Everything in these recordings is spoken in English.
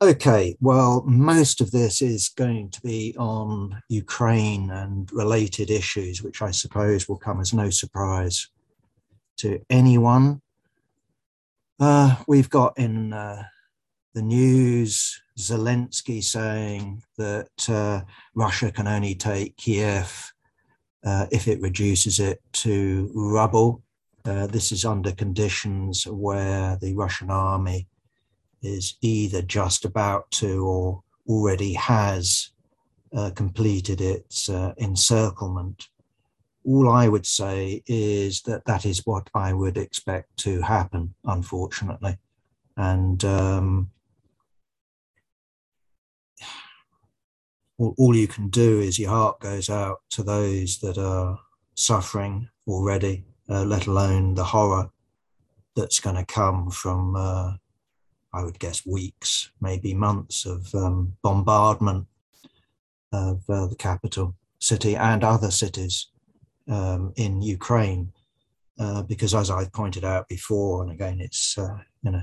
Okay, well, most of this is going to be on Ukraine and related issues, which I suppose will come as no surprise to anyone. Uh, we've got in uh, the news Zelensky saying that uh, Russia can only take Kiev uh, if it reduces it to rubble. Uh, this is under conditions where the Russian army is either just about to or already has uh, completed its uh, encirclement. All I would say is that that is what I would expect to happen, unfortunately. And um, all, all you can do is your heart goes out to those that are suffering already, uh, let alone the horror that's going to come from uh, I would guess, weeks, maybe months of um, bombardment of uh, the capital city and other cities um, in Ukraine. Uh, because, as I've pointed out before, and again, it's uh, you know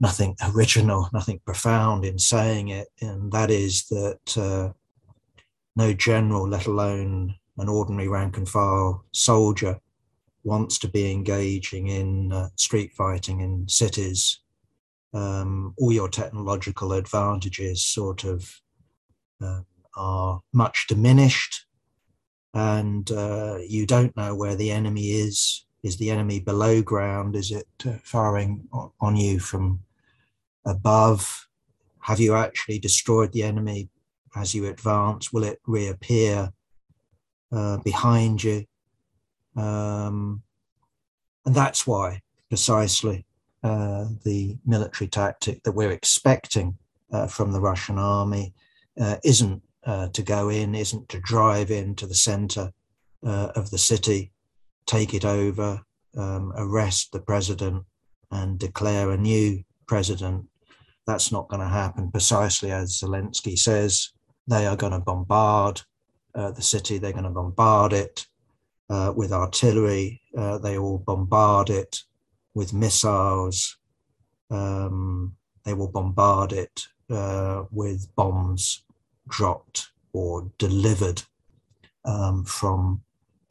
nothing original, nothing profound in saying it, and that is that uh, no general, let alone an ordinary rank and file soldier, wants to be engaging in uh, street fighting in cities um, all your technological advantages sort of uh, are much diminished and uh, you don't know where the enemy is. Is the enemy below ground? Is it uh, firing on you from above? Have you actually destroyed the enemy as you advance? Will it reappear uh, behind you? Um, and that's why, precisely, uh, the military tactic that we're expecting uh, from the Russian army uh, isn't uh, to go in, isn't to drive into the center uh, of the city, take it over, um, arrest the president, and declare a new president. That's not going to happen precisely as Zelensky says. They are going to bombard the city, they're going to bombard it with artillery, they all bombard it with missiles. Um, they will bombard it uh, with bombs dropped or delivered um, from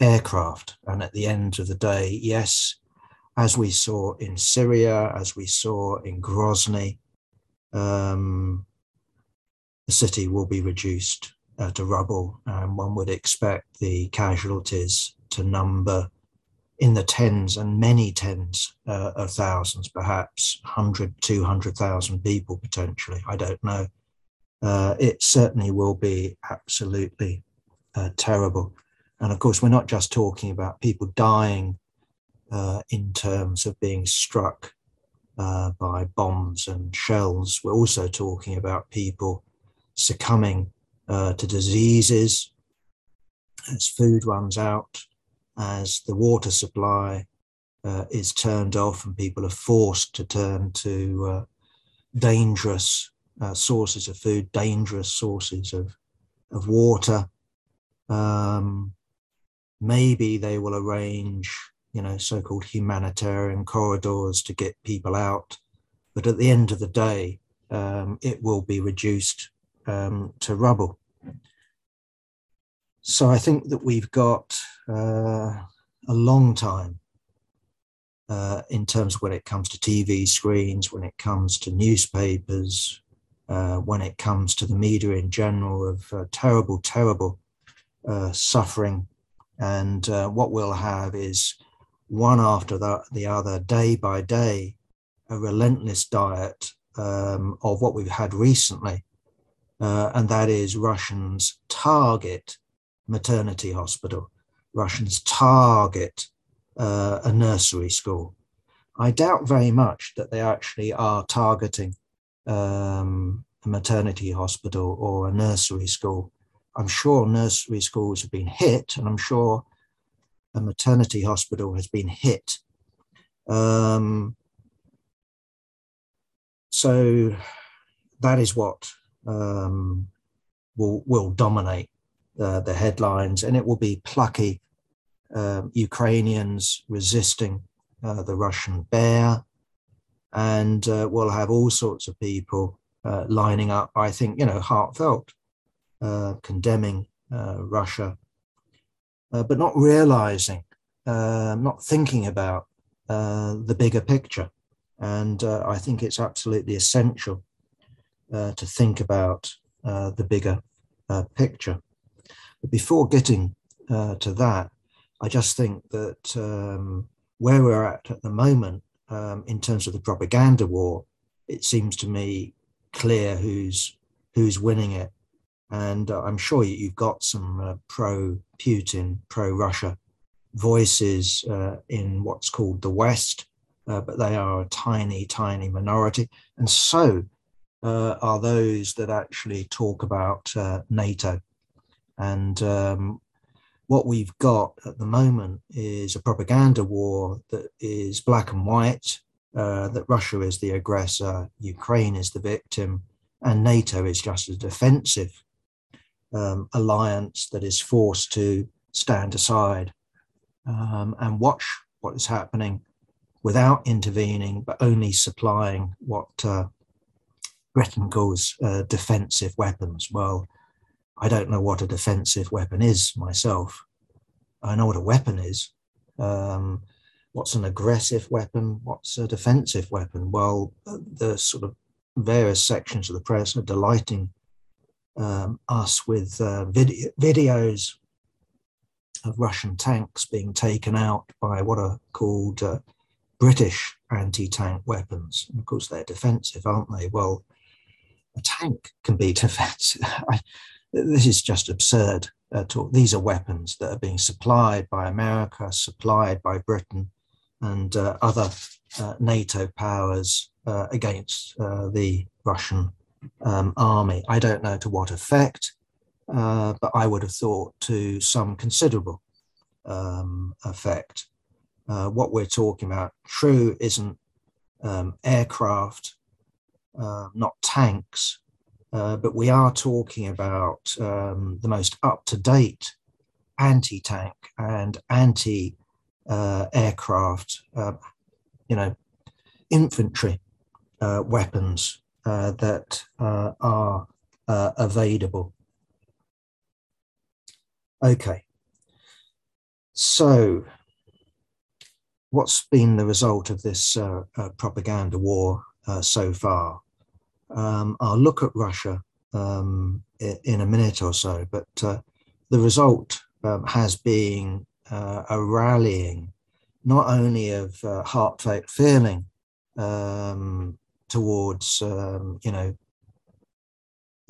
aircraft. And at the end of the day, yes, as we saw in Syria, as we saw in Grozny, um, the city will be reduced uh, to rubble, and one would expect the casualties to number in the tens and many tens uh, of thousands, perhaps 100, 200,000 people potentially. I don't know. Uh, it certainly will be absolutely uh, terrible. And of course, we're not just talking about people dying uh, in terms of being struck uh, by bombs and shells. We're also talking about people succumbing uh, to diseases as food runs out, as the water supply uh, is turned off and people are forced to turn to uh, dangerous uh, sources of food, dangerous sources of, of water. Um, maybe they will arrange, you know, so-called humanitarian corridors to get people out. But at the end of the day, um, it will be reduced um, to rubble. So I think that we've got uh, a long time uh, in terms of when it comes to TV screens, when it comes to newspapers, uh, when it comes to the media in general, of uh, terrible, terrible uh, suffering. And uh, what we'll have is one after the, the other, day by day, a relentless diet um, of what we've had recently. and that is Russians target maternity hospital. Russians target uh, a nursery school. I doubt very much that they actually are targeting um, a maternity hospital or a nursery school. I'm sure nursery schools have been hit, and I'm sure a maternity hospital has been hit. Um, so that is what um, will will dominate the headlines, and it will be plucky um, Ukrainians resisting uh, the Russian bear, and uh, we'll have all sorts of people uh, lining up, I think, you know, heartfelt, uh, condemning Russia, but not realizing, not thinking about the bigger picture. And I think it's absolutely essential to think about the bigger picture. But before getting to that, I just think that um, where we're at at the moment, um, in terms of the propaganda war, it seems to me clear who's who's winning it. And uh, I'm sure you've got some uh, pro Putin, pro Russia voices uh, in what's called the West, uh, but they are a tiny, tiny minority. And so uh, are those that actually talk about uh, NATO. And um, what we've got at the moment is a propaganda war that is black and white, uh, that Russia is the aggressor, Ukraine is the victim, and NATO is just a defensive um, alliance that is forced to stand aside um, and watch what is happening without intervening, but only supplying what uh, Britain calls uh, defensive weapons. Well, I don't know what a defensive weapon is myself. I know what a weapon is. Um, what's an aggressive weapon? What's a defensive weapon? Well, the sort of various sections of the press are delighting um, us with uh, vid- videos of Russian tanks being taken out by what are called uh, British anti tank weapons. And of course, they're defensive, aren't they? Well, a tank can be defensive. This is just absurd. Uh, talk. These are weapons that are being supplied by America, supplied by Britain, and uh, other uh, NATO powers uh, against uh, the Russian um, army. I don't know to what effect, uh, but I would have thought to some considerable um, effect. what we're talking about, true, isn't um, aircraft, not tanks, uh, but we are talking about um, the most up to date anti tank and anti uh, aircraft, uh, you know, infantry uh, weapons uh, that are available. Okay, so what's been the result of this propaganda war so far? Um, I'll look at Russia um, in a minute or so, but uh, the result um, has been uh, a rallying not only of uh, heartfelt feeling um, towards, um, you know,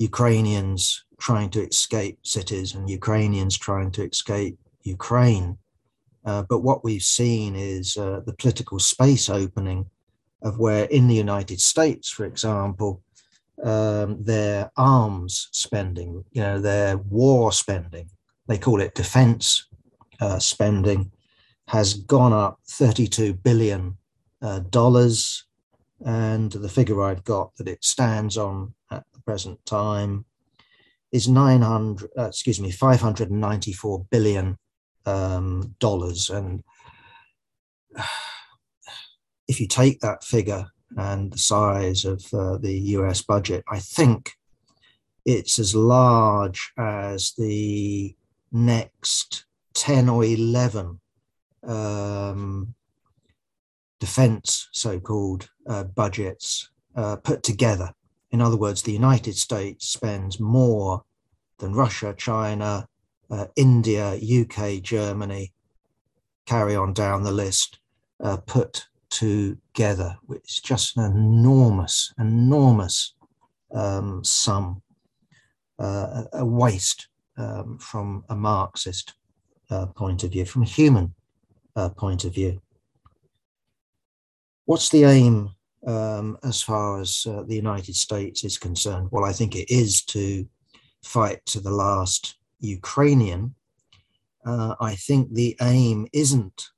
Ukrainians trying to escape cities and Ukrainians trying to escape Ukraine. Uh, but what we've seen is uh, the political space opening of where in the United States, for example, um, their arms spending, you know, their war spending, they call it defense uh, spending, has gone up 32 billion uh, dollars. And the figure I've got that it stands on at the present time is 900, uh, excuse me, 594 billion um, dollars. And if you take that figure and the size of uh, the US budget, I think it's as large as the next 10 or 11 um, defense so called uh, budgets uh, put together. In other words, the United States spends more than Russia, China, uh, India, UK, Germany, carry on down the list, uh, put together, which is just an enormous, enormous um, sum, uh, a waste um, from a Marxist uh, point of view, from a human uh, point of view. What's the aim um, as far as uh, the United States is concerned? Well, I think it is to fight to the last Ukrainian. Uh, I think the aim isn't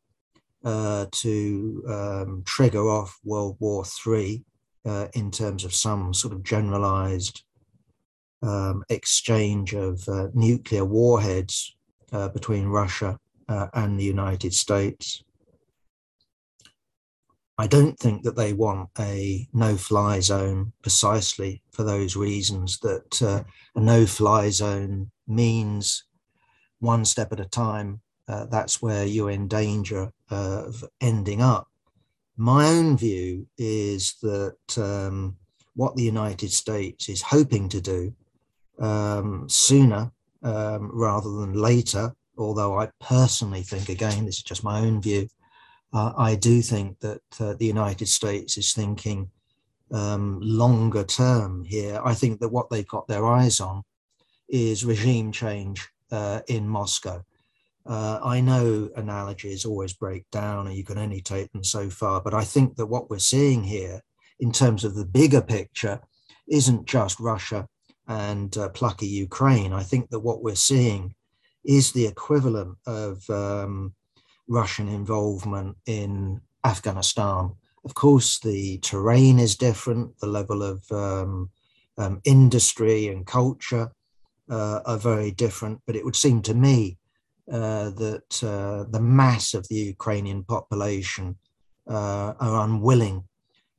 uh, to um, trigger off World War III uh, in terms of some sort of generalized um, exchange of uh, nuclear warheads uh, between Russia uh, and the United States. I don't think that they want a no fly zone precisely for those reasons that uh, a no fly zone means one step at a time. Uh, that's where you're in ending up. My own view is that um, what the United States is hoping to do um, sooner um, rather than later, although I personally think, again, this is just my own view, uh, I do think that uh, the United States is thinking um, longer term here. I think that what they've got their eyes on is regime change uh, in Moscow. Uh, I know analogies always break down and you can only take them so far, but I think that what we're seeing here in terms of the bigger picture isn't just Russia and uh, plucky Ukraine. I think that what we're seeing is the equivalent of um, Russian involvement in Afghanistan. Of course, the terrain is different, the level of um, um, industry and culture uh, are very different, but it would seem to me that uh, the mass of the Ukrainian population uh, are unwilling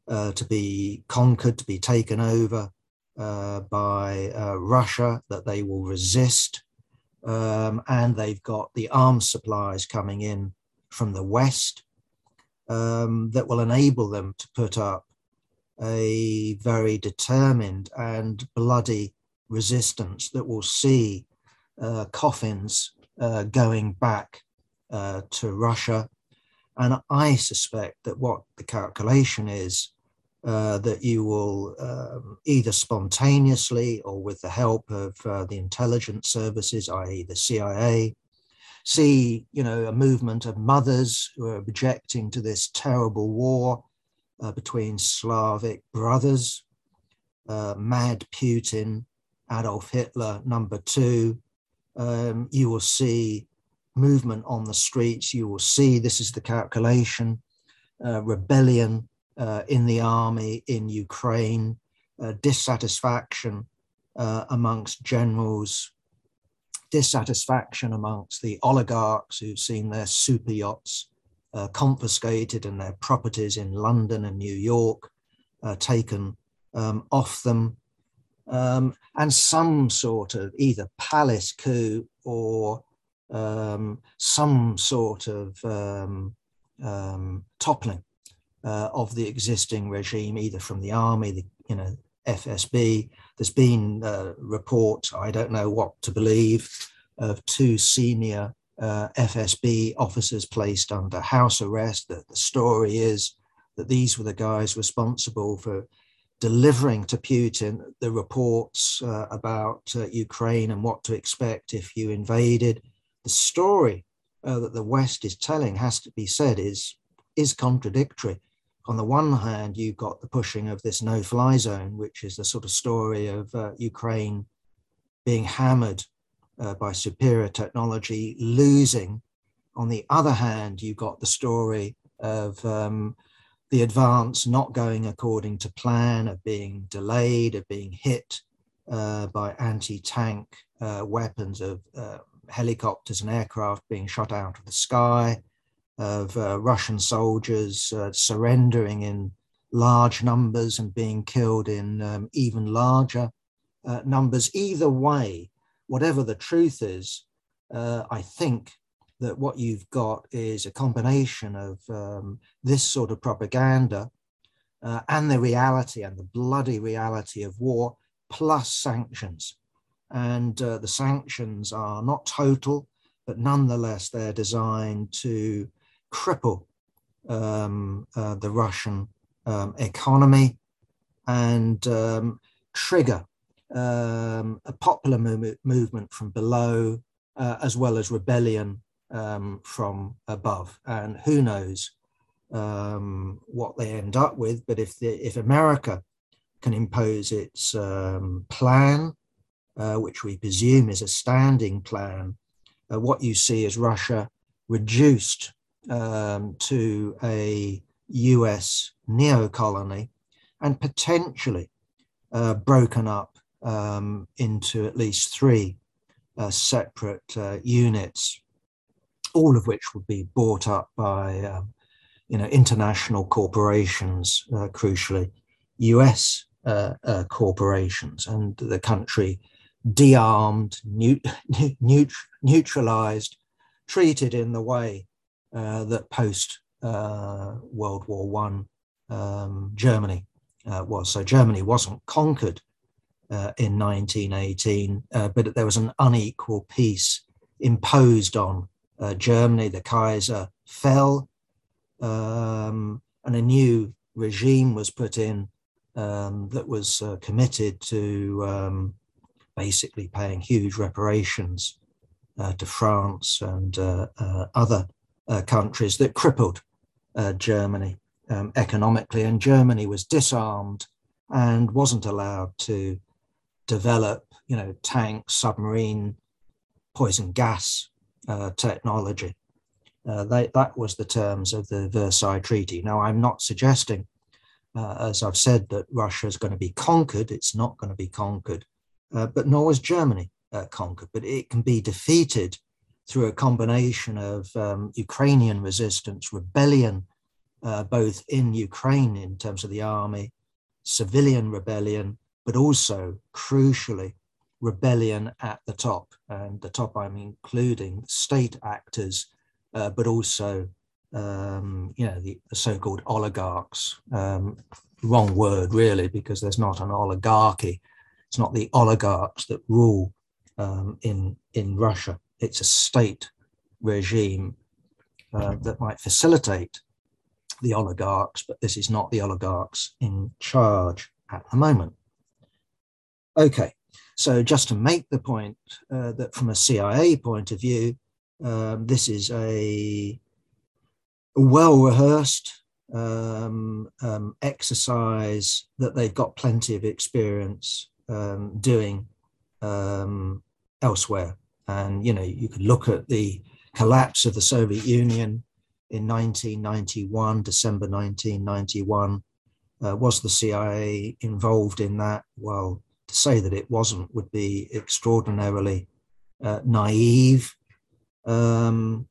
uh, to be conquered, to be taken over uh, by Russia, that they will resist. Um, and they've got the arms supplies coming in from the West um, that will enable them to put up a very determined and bloody resistance that will see uh, coffins uh, going back uh, to Russia. And I suspect that what the calculation is uh, that you will um, either spontaneously or with the help of uh, the intelligence services, i.e., the CIA, see, you know, a movement of mothers who are objecting to this terrible war uh, between Slavic brothers, uh, Mad Putin, Adolf Hitler, number two. Um, you will see movement on the streets. You will see this is the calculation uh, rebellion uh, in the army in Ukraine, uh, dissatisfaction uh, amongst generals dissatisfaction amongst the oligarchs who've seen their super yachts uh, confiscated and their properties in London and New York uh, taken um, off them, um, and some sort of either palace coup or um, some sort of um, um, toppling uh, of the existing regime, either from the army, the you know FSB. There's been uh, reports, I don't know what to believe, of two senior uh, FSB officers placed under house arrest. That the story is that these were the guys responsible for delivering to Putin the reports uh, about uh, Ukraine and what to expect if you invaded. The story uh, that the West is telling has to be said is is contradictory on the one hand, you've got the pushing of this no fly zone, which is the sort of story of uh, Ukraine being hammered uh, by superior technology, losing. On the other hand, you've got the story of um, the advance not going according to plan, of being delayed, of being hit uh, by anti tank uh, weapons, of uh, helicopters and aircraft being shot out of the sky of uh, Russian soldiers uh, surrendering in large numbers and being killed in um, even larger uh, numbers. Either way, whatever the truth is, I think that what you've got is a combination of um, this sort of propaganda uh, and the reality and the bloody reality of war, plus sanctions. And uh, the sanctions are not total, but nonetheless, they're designed to cripple um, uh, the Russian um, economy and um, trigger um, a popular move- movement from below, uh, as well as rebellion um, from above. And who knows um, what they end up with? But if the, if America can impose its plan, uh, which we presume is a standing plan, uh, what you see is Russia reduced um, to a US neo-colony and potentially uh, broken up um, into at least three uh, separate uh, units, all of which would be bought up by um, you know, international corporations, uh, crucially, US uh, uh, corporations, and the country de-armed, neut- neut- neutralized, treated in the way uh, that post uh, World War One um, Germany uh, was. So Germany wasn't conquered in 1918, uh, but there was an unequal peace imposed on uh, Germany. The Kaiser fell, um, and a new regime was put in um, that was uh, committed to um, basically paying huge reparations uh, to France and uh, other countries that crippled Germany um, economically, and Germany was disarmed and wasn't allowed to develop, you know, tanks, submarine, poison gas uh, technology. Uh, they, that was the terms of the Versailles Treaty. Now, I'm not suggesting, uh, as I've said, that Russia is going to be conquered. It's not going to be conquered, uh, but nor was Germany uh, conquered. But it can be defeated through a combination of um, Ukrainian resistance, rebellion, both in Ukraine in terms of the army, civilian rebellion, but also crucially rebellion at the top. And the top, I'm including state actors, uh, but also, um, you know, the, the so-called oligarchs. Um, wrong word, really, because there's not an oligarchy. It's not the oligarchs that rule um, in in Russia. It's a state regime uh, that might facilitate the oligarchs, but this is not the oligarchs in charge at the moment. Okay, so just to make the point uh, that from a CIA point of view, um, this is a well rehearsed um, um, exercise that they've got plenty of experience um, doing um, elsewhere. And, you know, you could look at the collapse of the Soviet Union in 1991, December 1991. Uh, was the CIA involved in that? Well, to say that it wasn't would be extraordinarily uh, naive. Um,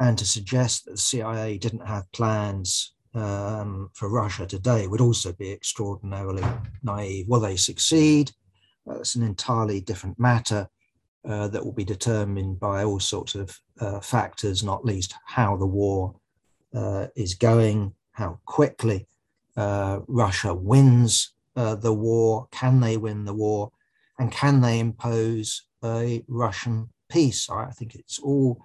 and to suggest that the CIA didn't have plans um, for Russia today would also be extraordinarily naive. Will they succeed? That's an entirely different matter uh, that will be determined by all sorts of uh, factors, not least how the war uh, is going, how quickly uh, Russia wins uh, the war. Can they win the war? And can they impose a Russian peace? I think it's all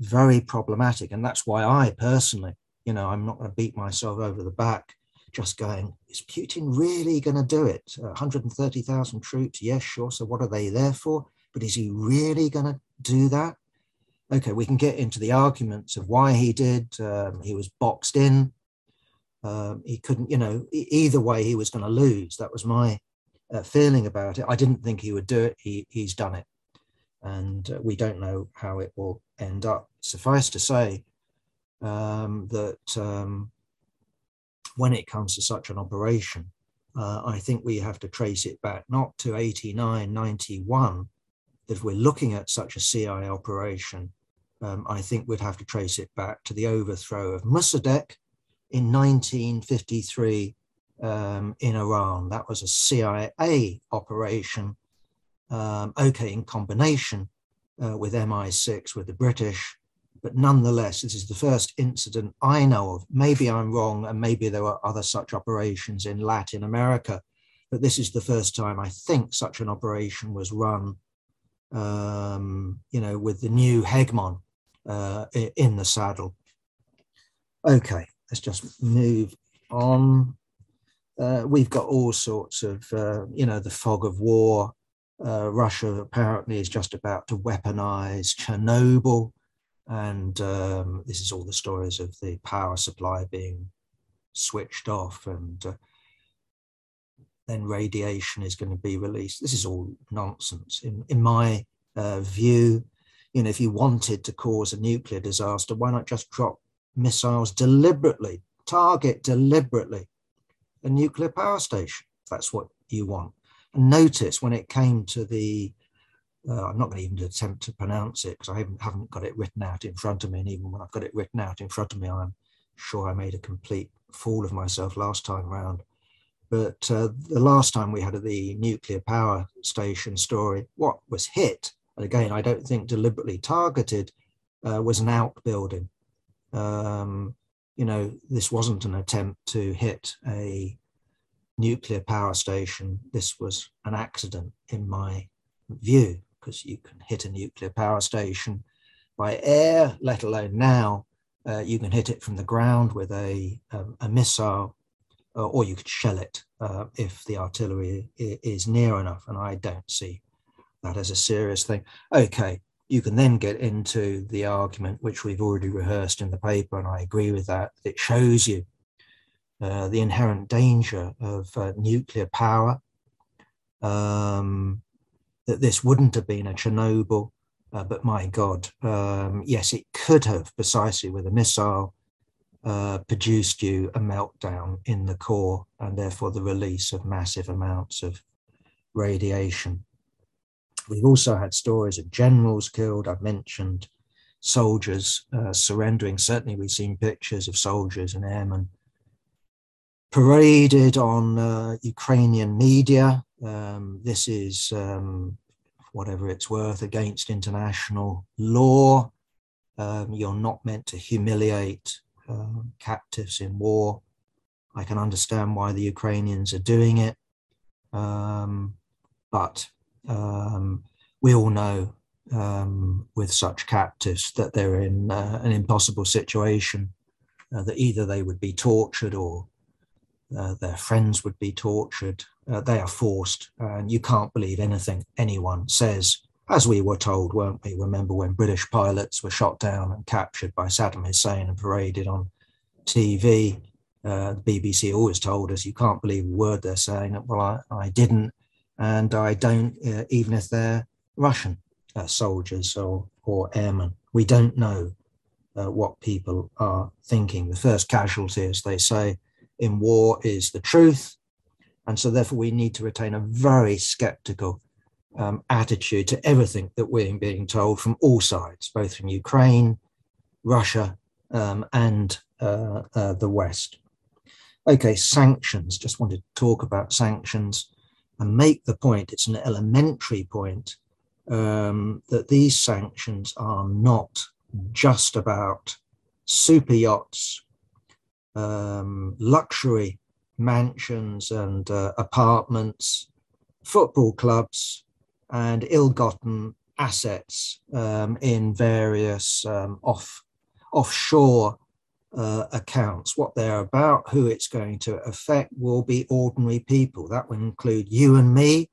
very problematic. And that's why I personally, you know, I'm not going to beat myself over the back just going, is Putin really going to do it? Uh, 130,000 troops, yes, sure. So what are they there for? But is he really going to do that? Okay, we can get into the arguments of why he did. Um, he was boxed in. Um, he couldn't, you know, either way, he was going to lose. That was my uh, feeling about it. I didn't think he would do it. He, he's done it. And uh, we don't know how it will end up. Suffice to say um, that um, when it comes to such an operation, uh, I think we have to trace it back not to 89, 91, that if we're looking at such a CIA operation, um, I think we'd have to trace it back to the overthrow of Mossadegh in 1953 um, in Iran. That was a CIA operation, um, okay, in combination uh, with MI6, with the British. But nonetheless, this is the first incident I know of. Maybe I'm wrong, and maybe there were other such operations in Latin America, but this is the first time I think such an operation was run, um, you know, with the new hegemon uh, in the saddle. Okay, let's just move on. Uh, we've got all sorts of, uh, you know, the fog of war. Uh, Russia apparently is just about to weaponize Chernobyl. And um, this is all the stories of the power supply being switched off and uh, then radiation is going to be released. This is all nonsense. In, in my uh, view, you know, if you wanted to cause a nuclear disaster, why not just drop missiles deliberately, target deliberately a nuclear power station. That's what you want. And notice when it came to the, uh, I'm not going to even attempt to pronounce it because I haven't, haven't got it written out in front of me. And even when I've got it written out in front of me, I'm sure I made a complete fool of myself last time round. But uh, the last time we had the nuclear power station story, what was hit, and again, I don't think deliberately targeted, uh, was an outbuilding. Um, you know, this wasn't an attempt to hit a nuclear power station. This was an accident, in my view, because you can hit a nuclear power station by air, let alone now. Uh, you can hit it from the ground with a, um, a missile, uh, or you could shell it uh, if the artillery is near enough. And I don't see that as a serious thing. Okay, you can then get into the argument, which we've already rehearsed in the paper, and I agree with that. It shows you uh, the inherent danger of uh, nuclear power. Um, that this wouldn't have been a Chernobyl, uh, but my God, um, yes, it could have precisely with a missile uh, produced you a meltdown in the core and therefore the release of massive amounts of radiation. We've also had stories of generals killed. I've mentioned soldiers uh, surrendering. Certainly, we've seen pictures of soldiers and airmen paraded on uh, Ukrainian media. Um, this is, um, whatever it's worth, against international law. Um, you're not meant to humiliate uh, captives in war. I can understand why the Ukrainians are doing it. Um, but um, we all know um, with such captives that they're in uh, an impossible situation, uh, that either they would be tortured or uh, their friends would be tortured. Uh, they are forced, and you can't believe anything anyone says, as we were told, weren't we? Remember when British pilots were shot down and captured by Saddam Hussein and paraded on TV? Uh, the BBC always told us, you can't believe a word they're saying. Well, I, I didn't, and I don't, uh, even if they're Russian uh, soldiers or, or airmen. We don't know uh, what people are thinking. The first casualty, as they say, in war is the truth. And so, therefore, we need to retain a very skeptical um, attitude to everything that we're being told from all sides, both from Ukraine, Russia, um, and uh, uh, the West. Okay, sanctions. Just wanted to talk about sanctions and make the point, it's an elementary point, um, that these sanctions are not just about super yachts um, luxury mansions and uh, apartments, football clubs, and ill-gotten assets um, in various um, off offshore uh, accounts. What they're about, who it's going to affect, will be ordinary people. That will include you and me.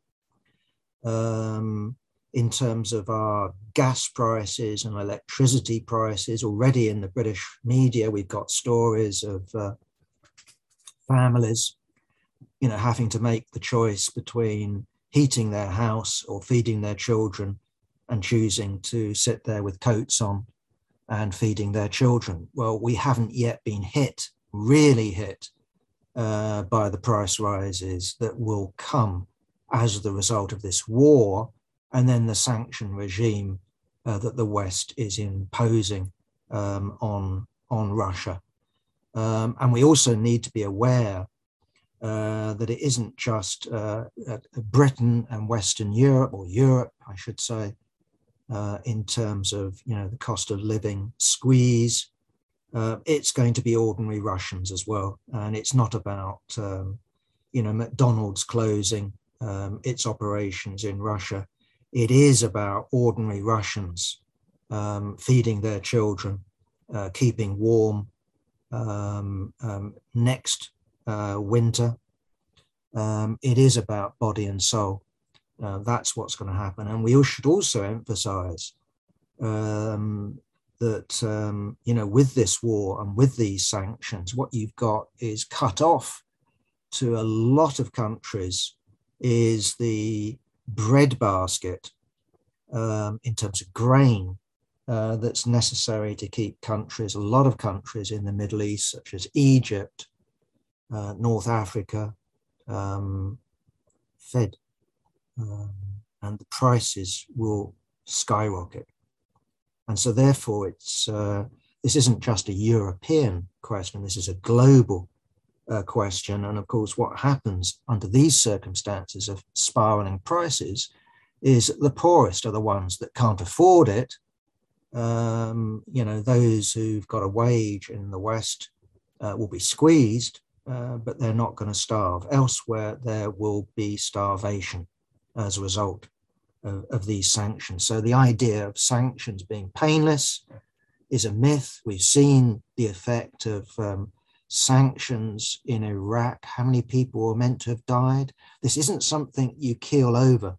Um, in terms of our gas prices and electricity prices. Already in the British media, we've got stories of uh, families, you know, having to make the choice between heating their house or feeding their children and choosing to sit there with coats on and feeding their children. Well, we haven't yet been hit, really hit, uh, by the price rises that will come as the result of this war and then the sanction regime uh, that the West is imposing um, on, on Russia. Um, and we also need to be aware uh, that it isn't just uh, Britain and Western Europe, or Europe, I should say, uh, in terms of you know the cost of living squeeze. Uh, it's going to be ordinary Russians as well, and it's not about um, you know McDonald's closing um, its operations in Russia it is about ordinary Russians um, feeding their children, uh, keeping warm um, um, next uh, winter. Um, it is about body and soul. Uh, that's what's going to happen. And we should also emphasize um, that, um, you know, with this war and with these sanctions, what you've got is cut off to a lot of countries is the breadbasket um, in terms of grain uh, that's necessary to keep countries, a lot of countries in the Middle East, such as Egypt, uh, North Africa, um, fed. Um, and the prices will skyrocket. And so, therefore, it's uh, this isn't just a European question, this is a global uh, question. And of course, what happens under these circumstances of spiraling prices is the poorest are the ones that can't afford it. Um, you know, those who've got a wage in the West uh, will be squeezed, uh, but they're not going to starve. Elsewhere, there will be starvation as a result of, of, these sanctions. So the idea of sanctions being painless is a myth. We've seen the effect of um, sanctions in Iraq. How many people were meant to have died? This isn't something you keel over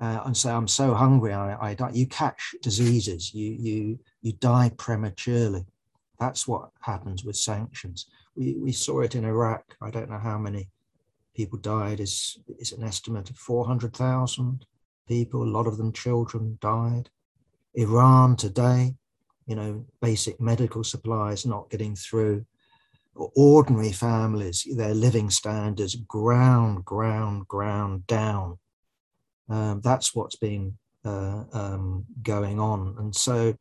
uh, and say, "I'm so hungry, I, I die." You catch diseases. You you you die prematurely. That's what happens with sanctions. We we saw it in Iraq. I don't know how many people died. Is is an estimate of four hundred thousand people. A lot of them children died. Iran today, you know, basic medical supplies not getting through ordinary families, their living standards ground, ground, ground down. Um, that's what's been uh, um, going on. And so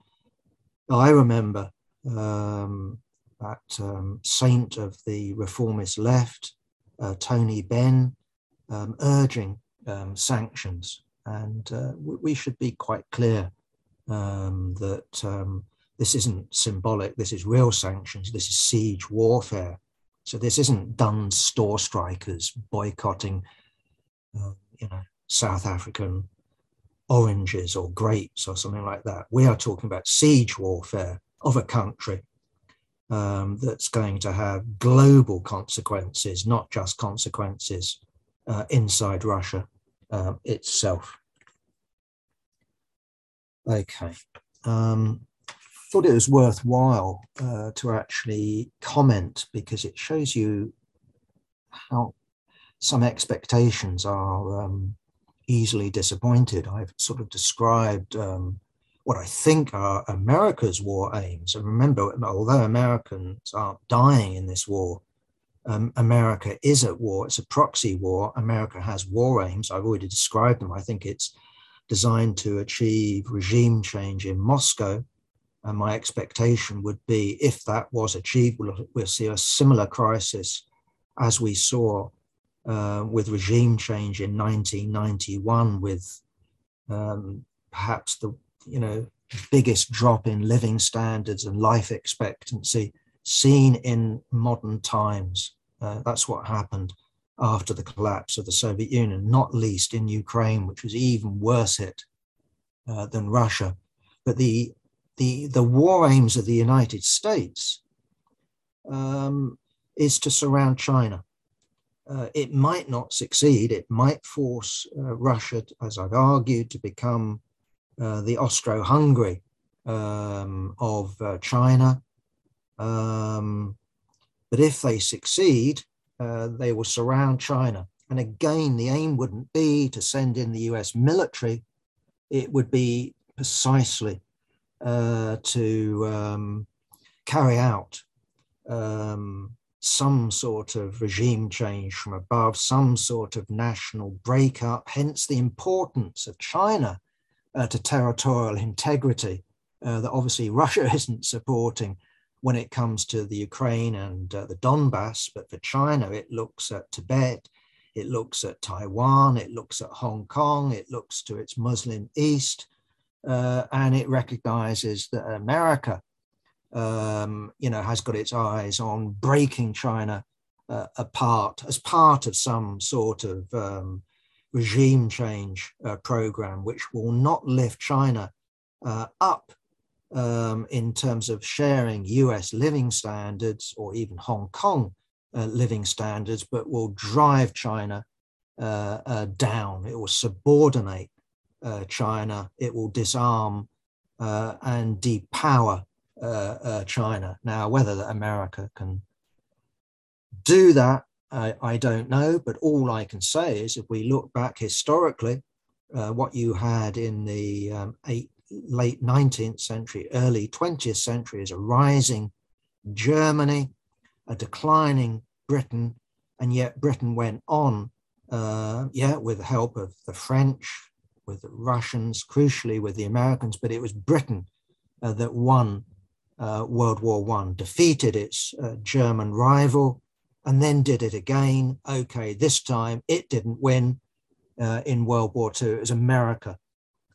I remember um, that um, saint of the reformist left, Tony Benn, um, urging um, sanctions. And uh, we should be quite clear that this isn't symbolic, this is real sanctions, this is siege warfare. So this isn't Dunnes Stores strikers boycotting, uh, you know, South African oranges or grapes or something like that. We are talking about siege warfare of a country um, that's going to have global consequences, not just consequences uh, inside Russia uh, itself. Okay. Um, thought it was worthwhile uh, to actually comment because it shows you how some expectations are um, easily disappointed. I've sort of described um, what I think are America's war aims. And remember, although Americans aren't dying in this war, um, America is at war. It's a proxy war. America has war aims. I've already described them. I think it's designed to achieve regime change in Moscow and my expectation would be if that was achieved, we'll, we'll see a similar crisis as we saw uh, with regime change in 1991, with um, perhaps the you know biggest drop in living standards and life expectancy seen in modern times. Uh, that's what happened after the collapse of the Soviet Union, not least in Ukraine, which was even worse hit uh, than Russia. But the the, the war aims of the United States um, is to surround China. Uh, it might not succeed. It might force uh, Russia, as I've argued, to become uh, the Austro Hungary um, of uh, China. Um, but if they succeed, uh, they will surround China. And again, the aim wouldn't be to send in the US military, it would be precisely uh, to um, carry out um, some sort of regime change from above, some sort of national breakup, hence the importance of China uh, to territorial integrity uh, that obviously Russia isn't supporting when it comes to the Ukraine and uh, the Donbass. But for China, it looks at Tibet, it looks at Taiwan, it looks at Hong Kong, it looks to its Muslim East, uh, and it recognizes that America, um, you know, has got its eyes on breaking China uh, apart as part of some sort of um, regime change uh, program, which will not lift China uh, up um, in terms of sharing US living standards or even Hong Kong uh, living standards, but will drive China uh, down. It will subordinate uh, China, it will disarm uh, and depower uh, China. Now, whether America can do that, I, I, don't know, but all I can say is if we look back historically, what you had in the um, eight, late 19th century, early 20th century is a rising Germany, a declining Britain, and yet Britain went on, uh, yeah, with the help of the French, with the Russians, crucially with the Americans, but it was Britain uh, that won uh, World War One, defeated its uh, German rival, and then did it again. Okay, this time it didn't win uh, in World War II. It was America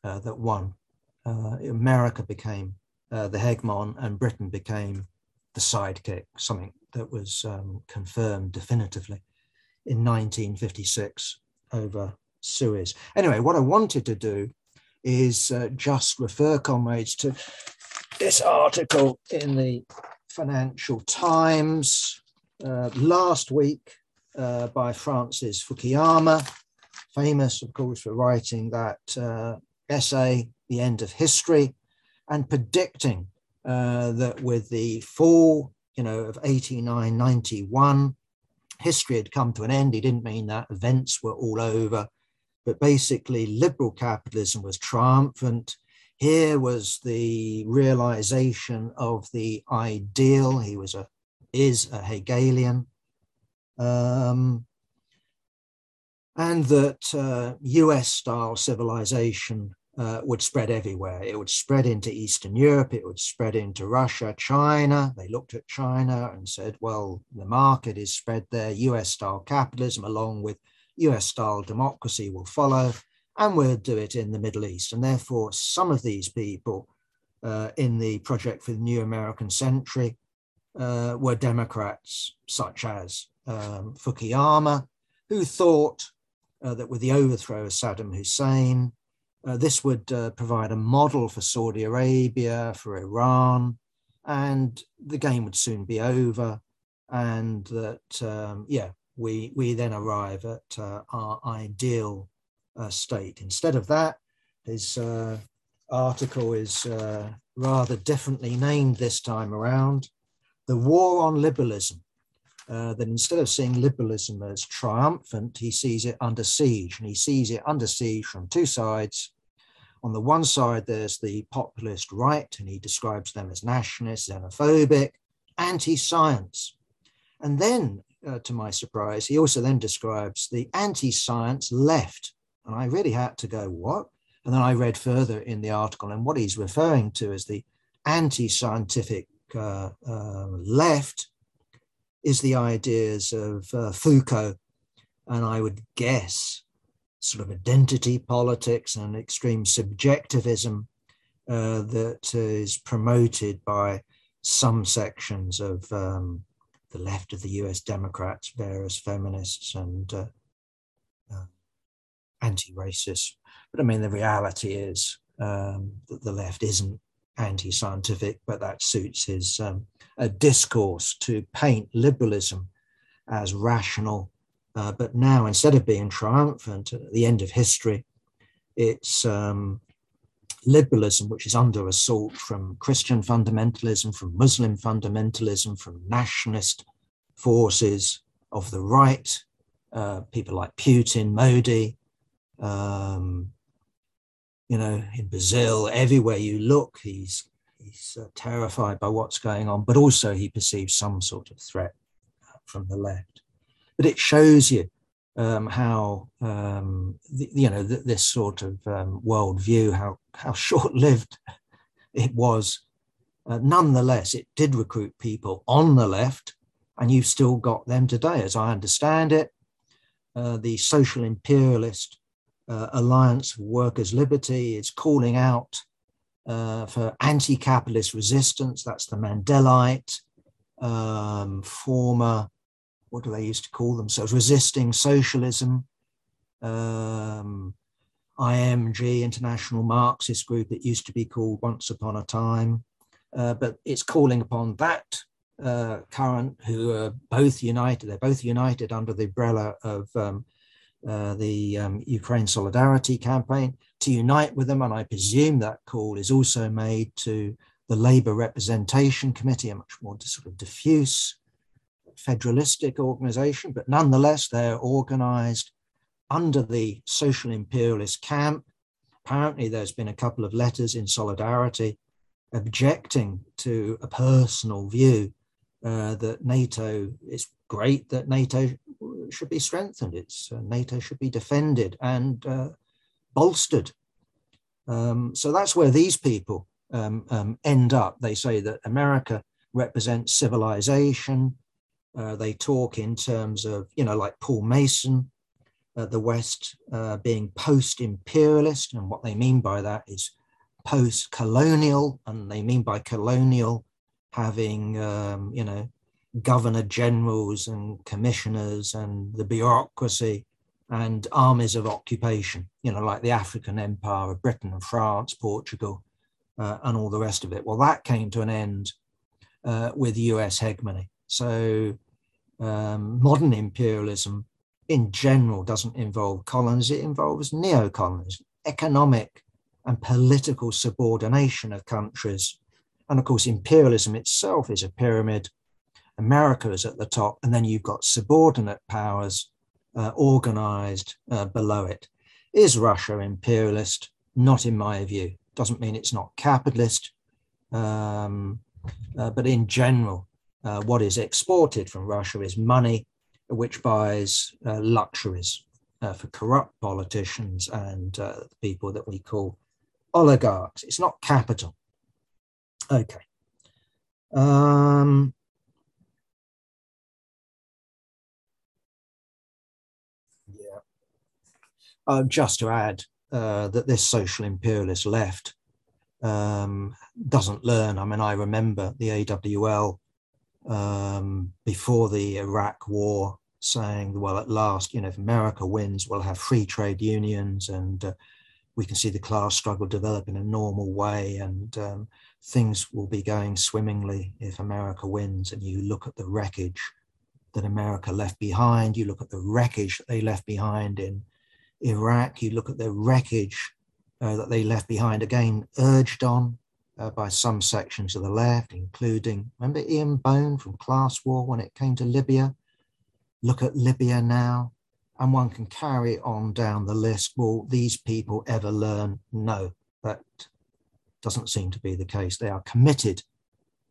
uh, that won. Uh, America became uh, the hegemon, and Britain became the sidekick, something that was um, confirmed definitively in 1956 over Suez. Anyway, what I wanted to do is uh, just refer comrades to this article in the Financial Times uh, last week uh, by Francis Fukuyama, famous, of course, for writing that uh, essay, The End of History, and predicting uh, that with the fall, you know, of 89, 91, history had come to an end. He didn't mean that events were all over, but basically liberal capitalism was triumphant. Here was the realization of the ideal. He was a is a Hegelian. Um, and that uh, US style civilization uh, would spread everywhere. It would spread into Eastern Europe, it would spread into Russia, China. They looked at China and said, well, the market is spread there. US style capitalism, along with US style democracy, will follow, and we'll do it in the Middle East. And therefore, some of these people uh, in the Project for the New American Century uh, were Democrats, such as um, Fukuyama, who thought uh, that with the overthrow of Saddam Hussein, uh, this would uh, provide a model for Saudi Arabia, for Iran, and the game would soon be over. And that, um, yeah, we, we then arrive at uh, our ideal uh, state. Instead of that, his article is rather differently named this time around The War on Liberalism uh, that instead of seeing liberalism as triumphant, he sees it under siege, and he sees it under siege from two sides. On the one side, there's the populist right, and he describes them as nationalist, xenophobic, anti science. And then, uh, to my surprise, he also then describes the anti science left. And I really had to go, what? And then I read further in the article, and what he's referring to is the anti scientific uh, uh, left is the ideas of uh, Foucault, and I would guess sort of identity politics and extreme subjectivism uh, that is promoted by some sections of um, the left of the US Democrats, various feminists, and uh, uh, anti racists. But I mean, the reality is um, that the left isn't anti scientific, but that suits his um, discourse to paint liberalism as rational. Uh, but now, instead of being triumphant at the end of history, it's um, liberalism which is under assault from Christian fundamentalism, from Muslim fundamentalism, from nationalist forces of the right, uh, people like Putin, Modi, um, you know, in Brazil, everywhere you look, he's he's uh, terrified by what's going on, but also he perceives some sort of threat uh, from the left. But it shows you um, how um, the, you know th- this sort of um, worldview, how how short-lived it was. Uh, nonetheless, it did recruit people on the left, and you've still got them today, as I understand it. Uh, the social imperialist uh, Alliance for Workers' Liberty is calling out uh, for anti capitalist resistance. That's the Mandelite, um, former, what do they used to call themselves? Resisting socialism. Um, IMG, International Marxist Group, it used to be called once upon a time. Uh, but it's calling upon that uh, current, who are both united, they're both united under the umbrella of um, uh, the um, Ukraine Solidarity Campaign to unite with them. And I presume that call is also made to the Labour Representation Committee, a much more sort of diffuse federalistic organization, but nonetheless, they're organized under the social imperialist camp. Apparently, there's been a couple of letters in solidarity objecting to a personal view uh, that NATO is great that NATO should be strengthened. It's uh, NATO should be defended and uh, bolstered. Um, so that's where these people um, um, end up. They say that America represents civilization. Uh, they talk in terms of, you know, like Paul Mason, uh, the West uh, being post imperialist. And what they mean by that is post colonial. And they mean by colonial having, um, you know, governor generals and commissioners and the bureaucracy and armies of occupation, you know, like the African empire of Britain and France, Portugal, uh, and all the rest of it. Well, that came to an end uh, with US hegemony. So um, modern imperialism in general doesn't involve colonies, it involves neo-colonies, economic and political subordination of countries. And of course, imperialism itself is a pyramid. America is at the top, and then you've got subordinate powers uh, organized uh, below it. Is Russia imperialist? Not in my view. Doesn't mean it's not capitalist. Um, uh, but in general, uh, what is exported from Russia is money, which buys uh, luxuries uh, for corrupt politicians and people that we call oligarchs. It's not capital. Okay. Um, Uh, just to add uh, that this social imperialist left um, doesn't learn. I mean, I remember the AWL um, before the Iraq war saying, well, at last, you know, if America wins, we'll have free trade unions and uh, we can see the class struggle develop in a normal way and um, things will be going swimmingly if America wins. And you look at the wreckage that America left behind, you look at the wreckage that they left behind in Iraq, you look at the wreckage uh, that they left behind, again, urged on uh, by some sections of the left, including, remember Ian Bone from Class War when it came to Libya? Look at Libya now, and one can carry on down the list. Will these people ever learn? No, that doesn't seem to be the case. They are committed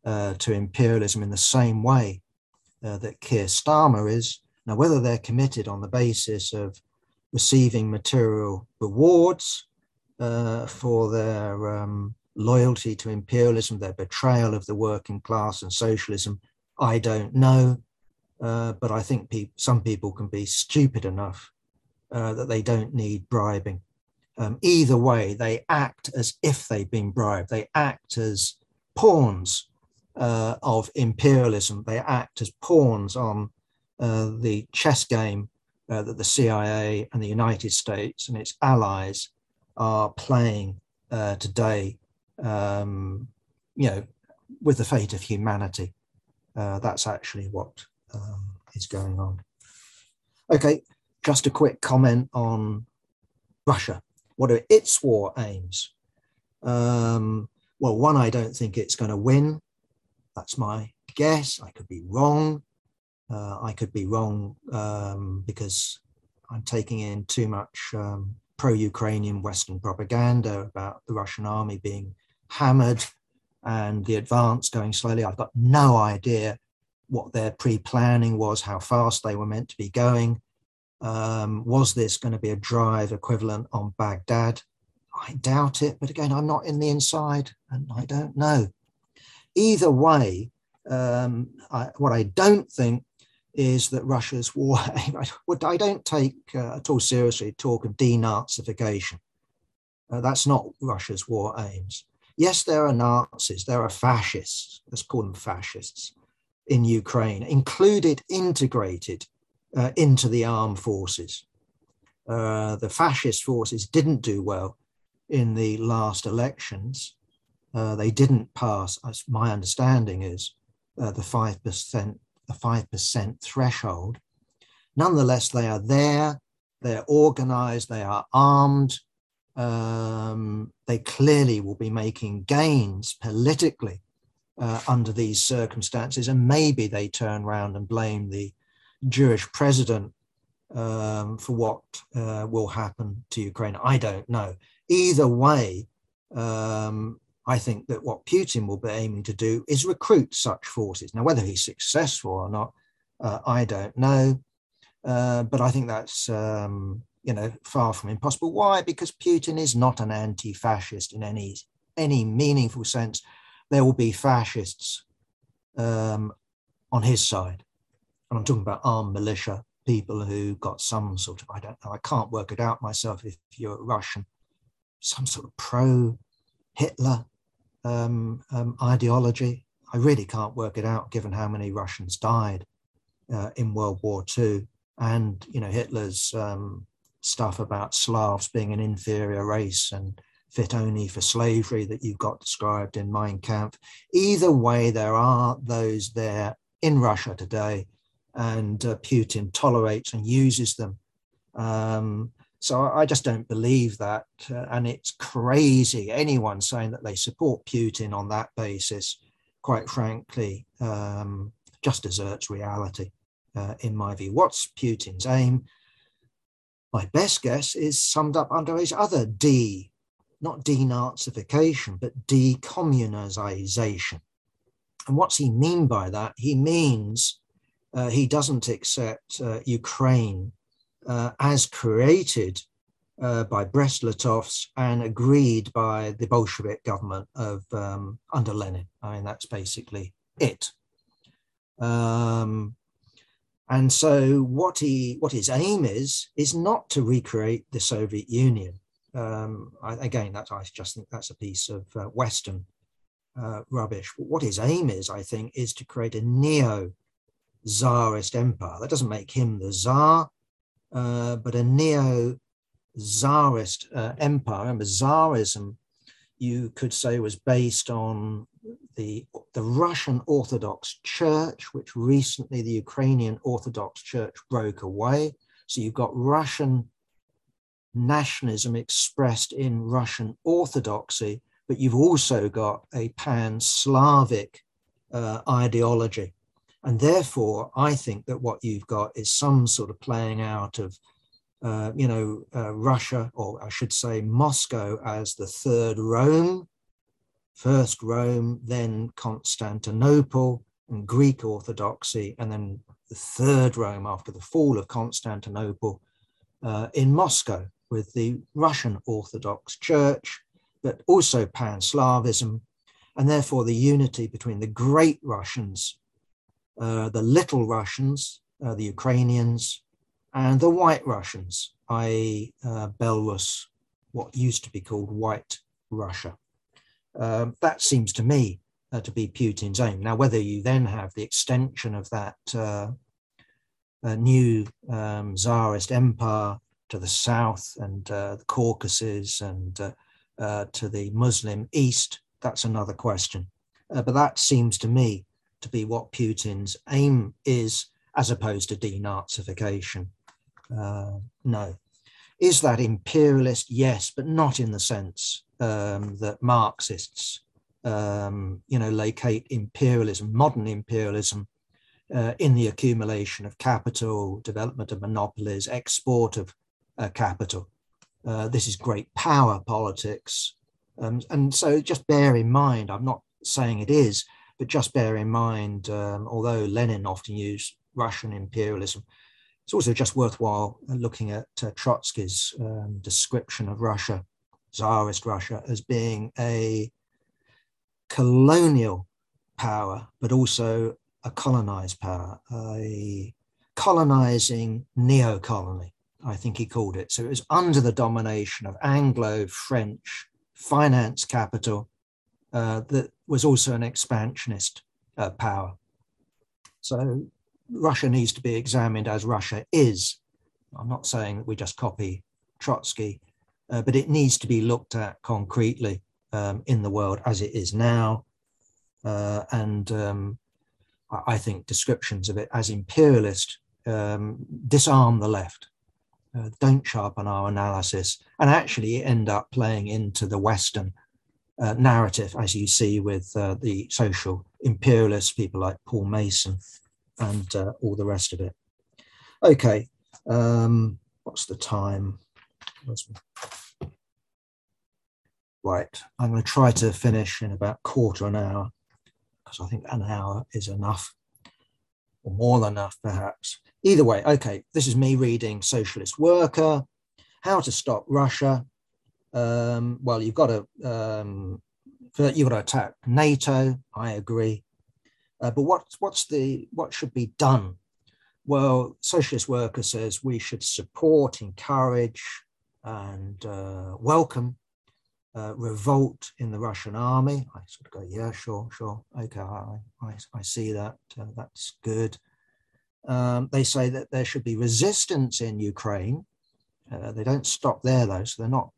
uh, to imperialism in the same way uh, that Keir Starmer is. Now, whether they're committed on the basis of receiving material rewards uh, for their um, loyalty to imperialism, their betrayal of the working class and socialism, I don't know. Uh, but I think pe- some people can be stupid enough uh, that they don't need bribing. Um, either way, they act as if they've been bribed. They act as pawns uh, of imperialism. They act as pawns on uh, the chess game uh, that the CIA and the United States and its allies are playing uh, today, um, you know, with the fate of humanity. Uh, that's actually what um, is going on. Okay, just a quick comment on Russia. What are its war aims? Um, well, one, I don't think it's going to win. That's my guess. I could be wrong. Uh, I could be wrong um, because I'm taking in too much um, pro Ukrainian Western propaganda about the Russian army being hammered and the advance going slowly. I've got no idea what their pre planning was, how fast they were meant to be going. Um, was this going to be a drive equivalent on Baghdad? I doubt it, but again, I'm not in the inside and I don't know. Either way, um, I, what I don't think is that Russia's war I don't take uh, at all seriously talk of denazification. Uh, that's not Russia's war aims. Yes, there are Nazis, there are fascists, let's call them fascists, in Ukraine, included, integrated uh, into the armed forces. Uh, the fascist forces didn't do well in the last elections. Uh, they didn't pass, as my understanding is, uh, the 5% the 5% threshold. Nonetheless, they are there, they're organized, they are armed. Um, they clearly will be making gains politically uh, under these circumstances. And maybe they turn around and blame the Jewish president um, for what uh, will happen to Ukraine. I don't know. Either way, um, I think that what Putin will be aiming to do is recruit such forces. Now, whether he's successful or not, uh, I don't know. Uh, but I think that's um, you know far from impossible. Why? Because Putin is not an anti-fascist in any any meaningful sense, there will be fascists um, on his side. And I'm talking about armed militia, people who got some sort of, I don't know, I can't work it out myself if you're Russian, some sort of pro Hitler um, um, ideology. I really can't work it out given how many Russians died uh, in World War II and, you know, Hitler's um, stuff about Slavs being an inferior race and fit only for slavery that you've got described in Mein Kampf. Either way, there are those there in Russia today, and uh, Putin tolerates and uses them. Um, so I just don't believe that. Uh, and it's crazy. Anyone saying that they support Putin on that basis, quite frankly, um, just deserts reality, uh, in my view. What's Putin's aim? My best guess is summed up under his other D, not denazification, but decommunization. And what's he mean by that? He means uh, he doesn't accept uh, Ukraine uh, as created uh, by Brest-Litovsk and agreed by the Bolshevik government of um, under Lenin. I mean, that's basically it. Um, and so what he what his aim is is not to recreate the Soviet Union. Um, I, again, that I just think that's a piece of uh, Western uh, rubbish. What his aim is, I think, is to create a neo czarist empire. That doesn't make him the czar, uh, but a neo czarist uh, empire. Remember, czarism, you could say, was based on the, the Russian Orthodox Church, which recently the Ukrainian Orthodox Church broke away. So you've got Russian nationalism expressed in Russian Orthodoxy, but you've also got a pan Slavic uh, ideology. And therefore, I think that what you've got is some sort of playing out of, uh, you know, uh, Russia, or I should say Moscow, as the third Rome, first Rome, then Constantinople and Greek Orthodoxy, and then the third Rome after the fall of Constantinople uh, in Moscow with the Russian Orthodox Church, but also Pan Slavism, and therefore the unity between the great Russians, the little Russians, uh, the Ukrainians, and the white Russians, i.e., uh, Belarus, what used to be called White Russia. Um, that seems to me uh, to be Putin's aim. Now, whether you then have the extension of that uh, new um, Tsarist empire to the south and uh, the Caucasus and uh, uh, to the Muslim East, that's another question. Uh, but that seems to me to be what Putin's aim is, as opposed to denazification. no. Is that imperialist? Yes, but not in the sense um, that Marxists, um, you know, locate imperialism, modern imperialism, uh, in the accumulation of capital, development of monopolies, export of uh, capital. Uh, this is great power politics. Um, and so just bear in mind, I'm not saying it is, but just bear in mind, um, although Lenin often used Russian imperialism, it's also just worthwhile looking at uh, Trotsky's um, description of Russia Tsarist Russia as being a colonial power, but also a colonized power, a colonizing neo colony, I think he called it. So it was under the domination of Anglo French finance capital uh, that was also an expansionist uh, power. So Russia needs to be examined as Russia is. I'm not saying that we just copy Trotsky, uh, but it needs to be looked at concretely um, in the world as it is now. Uh, and um, I think descriptions of it as imperialist um, disarm the left, uh, don't sharpen our analysis, and actually end up playing into the Western uh, narrative, as you see with uh, the social imperialists, people like Paul Mason and uh, all the rest of it. Okay, um, what's the time? Right, I'm going to try to finish in about quarter an hour because I think an hour is enough, or more than enough, perhaps. Either way, okay, this is me reading Socialist Worker, How to Stop Russia. Um, well, you've got to um, you've got to attack NATO. I agree, uh, but what what's the what should be done? Well, socialist worker says we should support, encourage, and uh, welcome uh, revolt in the Russian army. I sort of go, yeah, sure, sure, okay, I, I, I see that. Uh, that's good. Um, they say that there should be resistance in Ukraine. Uh, they don't stop there though, so they're not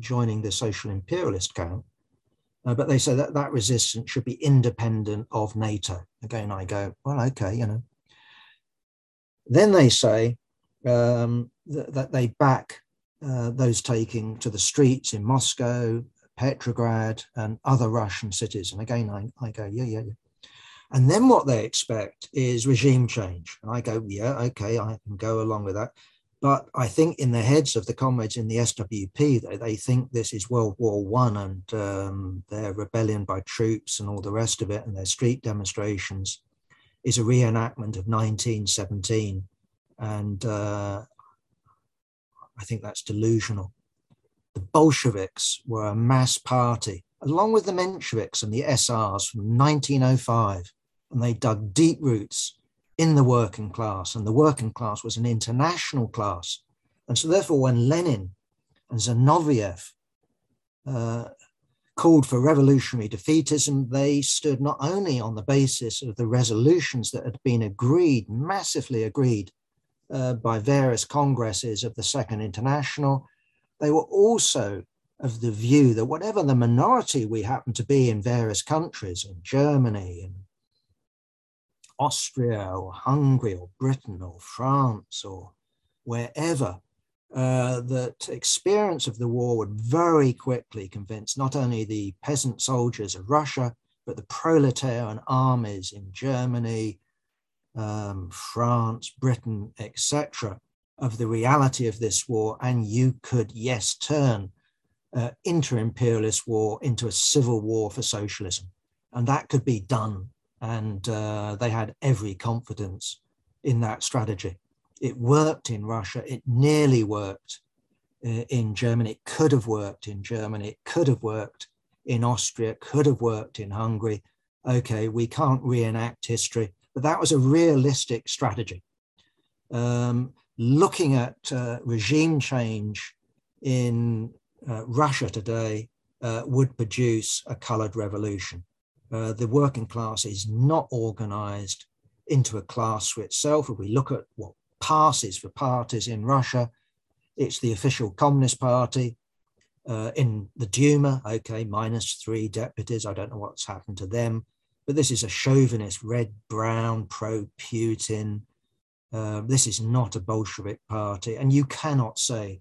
joining the social imperialist camp. Uh, but they say that that resistance should be independent of NATO. Again, I go, well, okay, you know. Then they say um, that, that they back uh, those taking to the streets in Moscow, Petrograd, and other Russian cities. And again, I, I go, yeah, yeah, yeah. And then what they expect is regime change. And I go, yeah, okay, I can go along with that. But I think in the heads of the comrades in the SWP, they, they think this is World War One and um, their rebellion by troops and all the rest of it, and their street demonstrations is a reenactment of 1917. And uh, I think that's delusional. The Bolsheviks were a mass party, along with the Mensheviks and the SRs from 1905, and they dug deep roots in the working class, and the working class was an international class. And so, therefore, when Lenin and Zinoviev uh, called for revolutionary defeatism, they stood not only on the basis of the resolutions that had been agreed, massively agreed uh, by various congresses of the Second International. They were also of the view that whatever the minority we happen to be in various countries, in Germany, in Austria, or Hungary, or Britain, or France, or wherever, uh, that experience of the war would very quickly convince not only the peasant soldiers of Russia, but the proletarian armies in Germany, um, France, Britain, etc., of the reality of this war, and you could, yes, turn uh, inter-imperialist war into a civil war for socialism, and that could be done. And uh, they had every confidence in that strategy. It worked in Russia. It nearly worked uh, in Germany. It could have worked in Germany. It could have worked in Austria. It could have worked in Hungary. Okay, we can't reenact history but that was a realistic strategy. Um, looking at uh, regime change in uh, Russia today uh, would produce a colored revolution. Uh, the working class is not organized into a class for itself. If we look at what passes for parties in Russia, it's the official Communist Party. Uh, in the Duma, okay, minus three deputies. I don't know what's happened to them but this is a chauvinist, red, brown, pro Putin. Uh, this is not a Bolshevik party. And you cannot say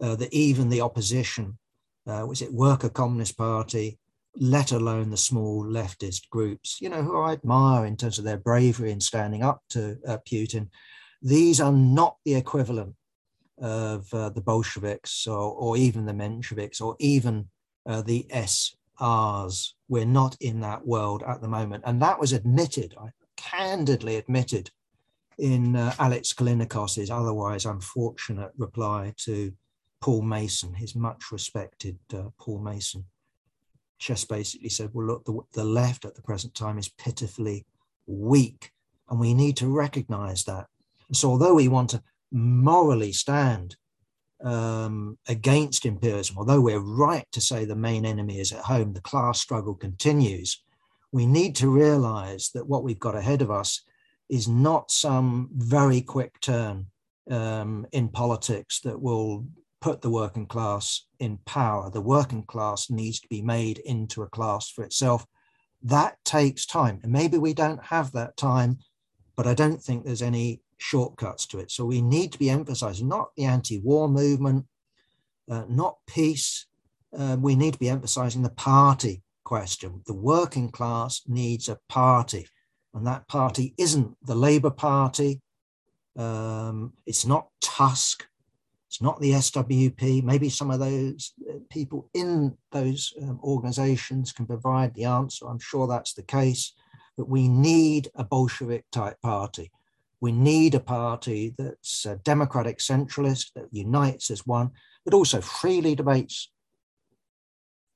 uh, that even the opposition, uh, was it Worker Communist Party, let alone the small leftist groups, you know, who I admire in terms of their bravery in standing up to uh, Putin, these are not the equivalent of uh, the Bolsheviks or, or, even the Mensheviks or even uh, the S ours. We're not in that world at the moment. And that was admitted, I candidly admitted in uh, Alex Callinicos's otherwise unfortunate reply to Paul Mason, his much respected uh, Paul Mason. Just basically said, well, look, the, the left at the present time is pitifully weak, and we need to recognize that. So, although we want to morally stand um, against imperialism, although we're right to say the main enemy is at home, the class struggle continues. We need to realize that what we've got ahead of us is not some very quick turn um, in politics that will put the working class in power. The working class needs to be made into a class for itself. That takes time. And maybe we don't have that time, but I don't think there's any shortcuts to it. So we need to be emphasizing not the anti war movement, uh, not peace. Uh, we need to be emphasizing the party question. The working class needs a party, and that party isn't the Labour Party. Um, it's not TUSC. It's not the SWP. Maybe some of those uh, people in those um, organizations can provide the answer. I'm sure that's the case. But we need a Bolshevik type party. We need a party that's a democratic centralist, that unites as one, but also freely debates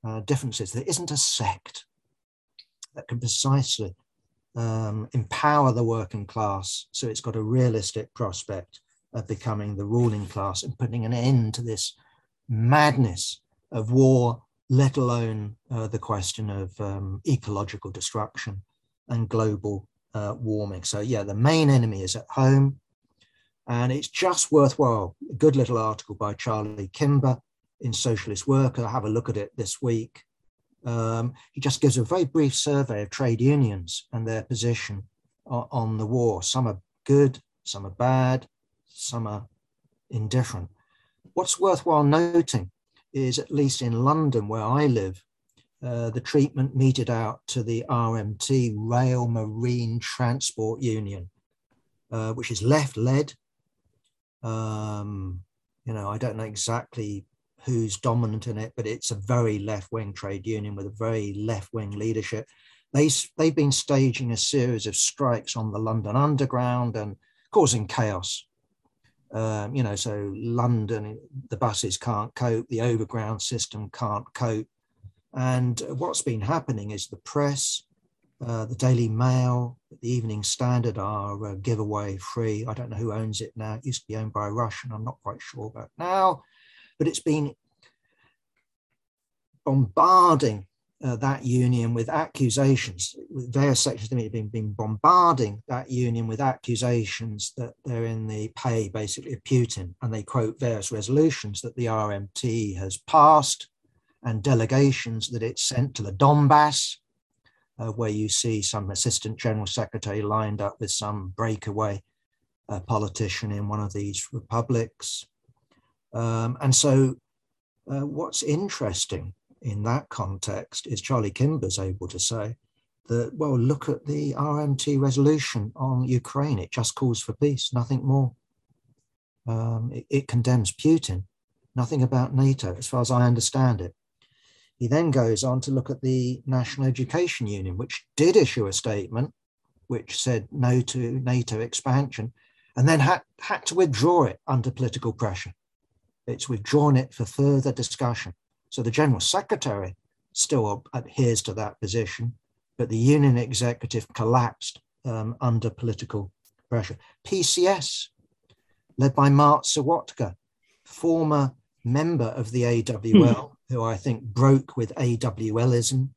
uh, differences. There isn't a sect that can precisely um, empower the working class so it's got a realistic prospect of becoming the ruling class and putting an end to this madness of war, let alone uh, the question of um, ecological destruction and global uh, warming. So, yeah, the main enemy is at home. And it's just worthwhile. A good little article by Charlie Kimber in Socialist Worker. Have a look at it this week. Um, he just gives a very brief survey of trade unions and their position on, on the war. Some are good, some are bad, some are indifferent. What's worthwhile noting is, at least in London, where I live, uh, the treatment meted out to the RMT, Rail Marine Transport Union, uh, which is left led. Um, you know, I don't know exactly who's dominant in it, but it's a very left wing trade union with a very left wing leadership. They, they've been staging a series of strikes on the London Underground and causing chaos. Um, you know, so London, the buses can't cope, the overground system can't cope. And what's been happening is the press, uh, the Daily Mail, the Evening Standard are uh, giveaway free. I don't know who owns it now. It used to be owned by a Russian. I'm not quite sure about now but it's been bombarding uh, that union with accusations, various sections of the media being, been bombarding that union with accusations that they're in the pay basically of Putin. And they quote various resolutions that the RMT has passed and delegations that it's sent to the Donbass, uh, where you see some assistant general secretary lined up with some breakaway uh, politician in one of these republics. Um, and so, uh, what's interesting in that context is Charlie Kimber's able to say that, well, look at the RMT resolution on Ukraine. It just calls for peace, nothing more. Um, it, it condemns Putin, nothing about NATO, as far as I understand it. He then goes on to look at the National Education Union, which did issue a statement which said no to NATO expansion, and then had, had to withdraw it under political pressure. It's withdrawn it for further discussion. So the General Secretary still adheres to that position, but the union executive collapsed um, under political pressure. PCS, led by Mark Serwotka, former member of the AWL, hmm. who I think broke with AWLism.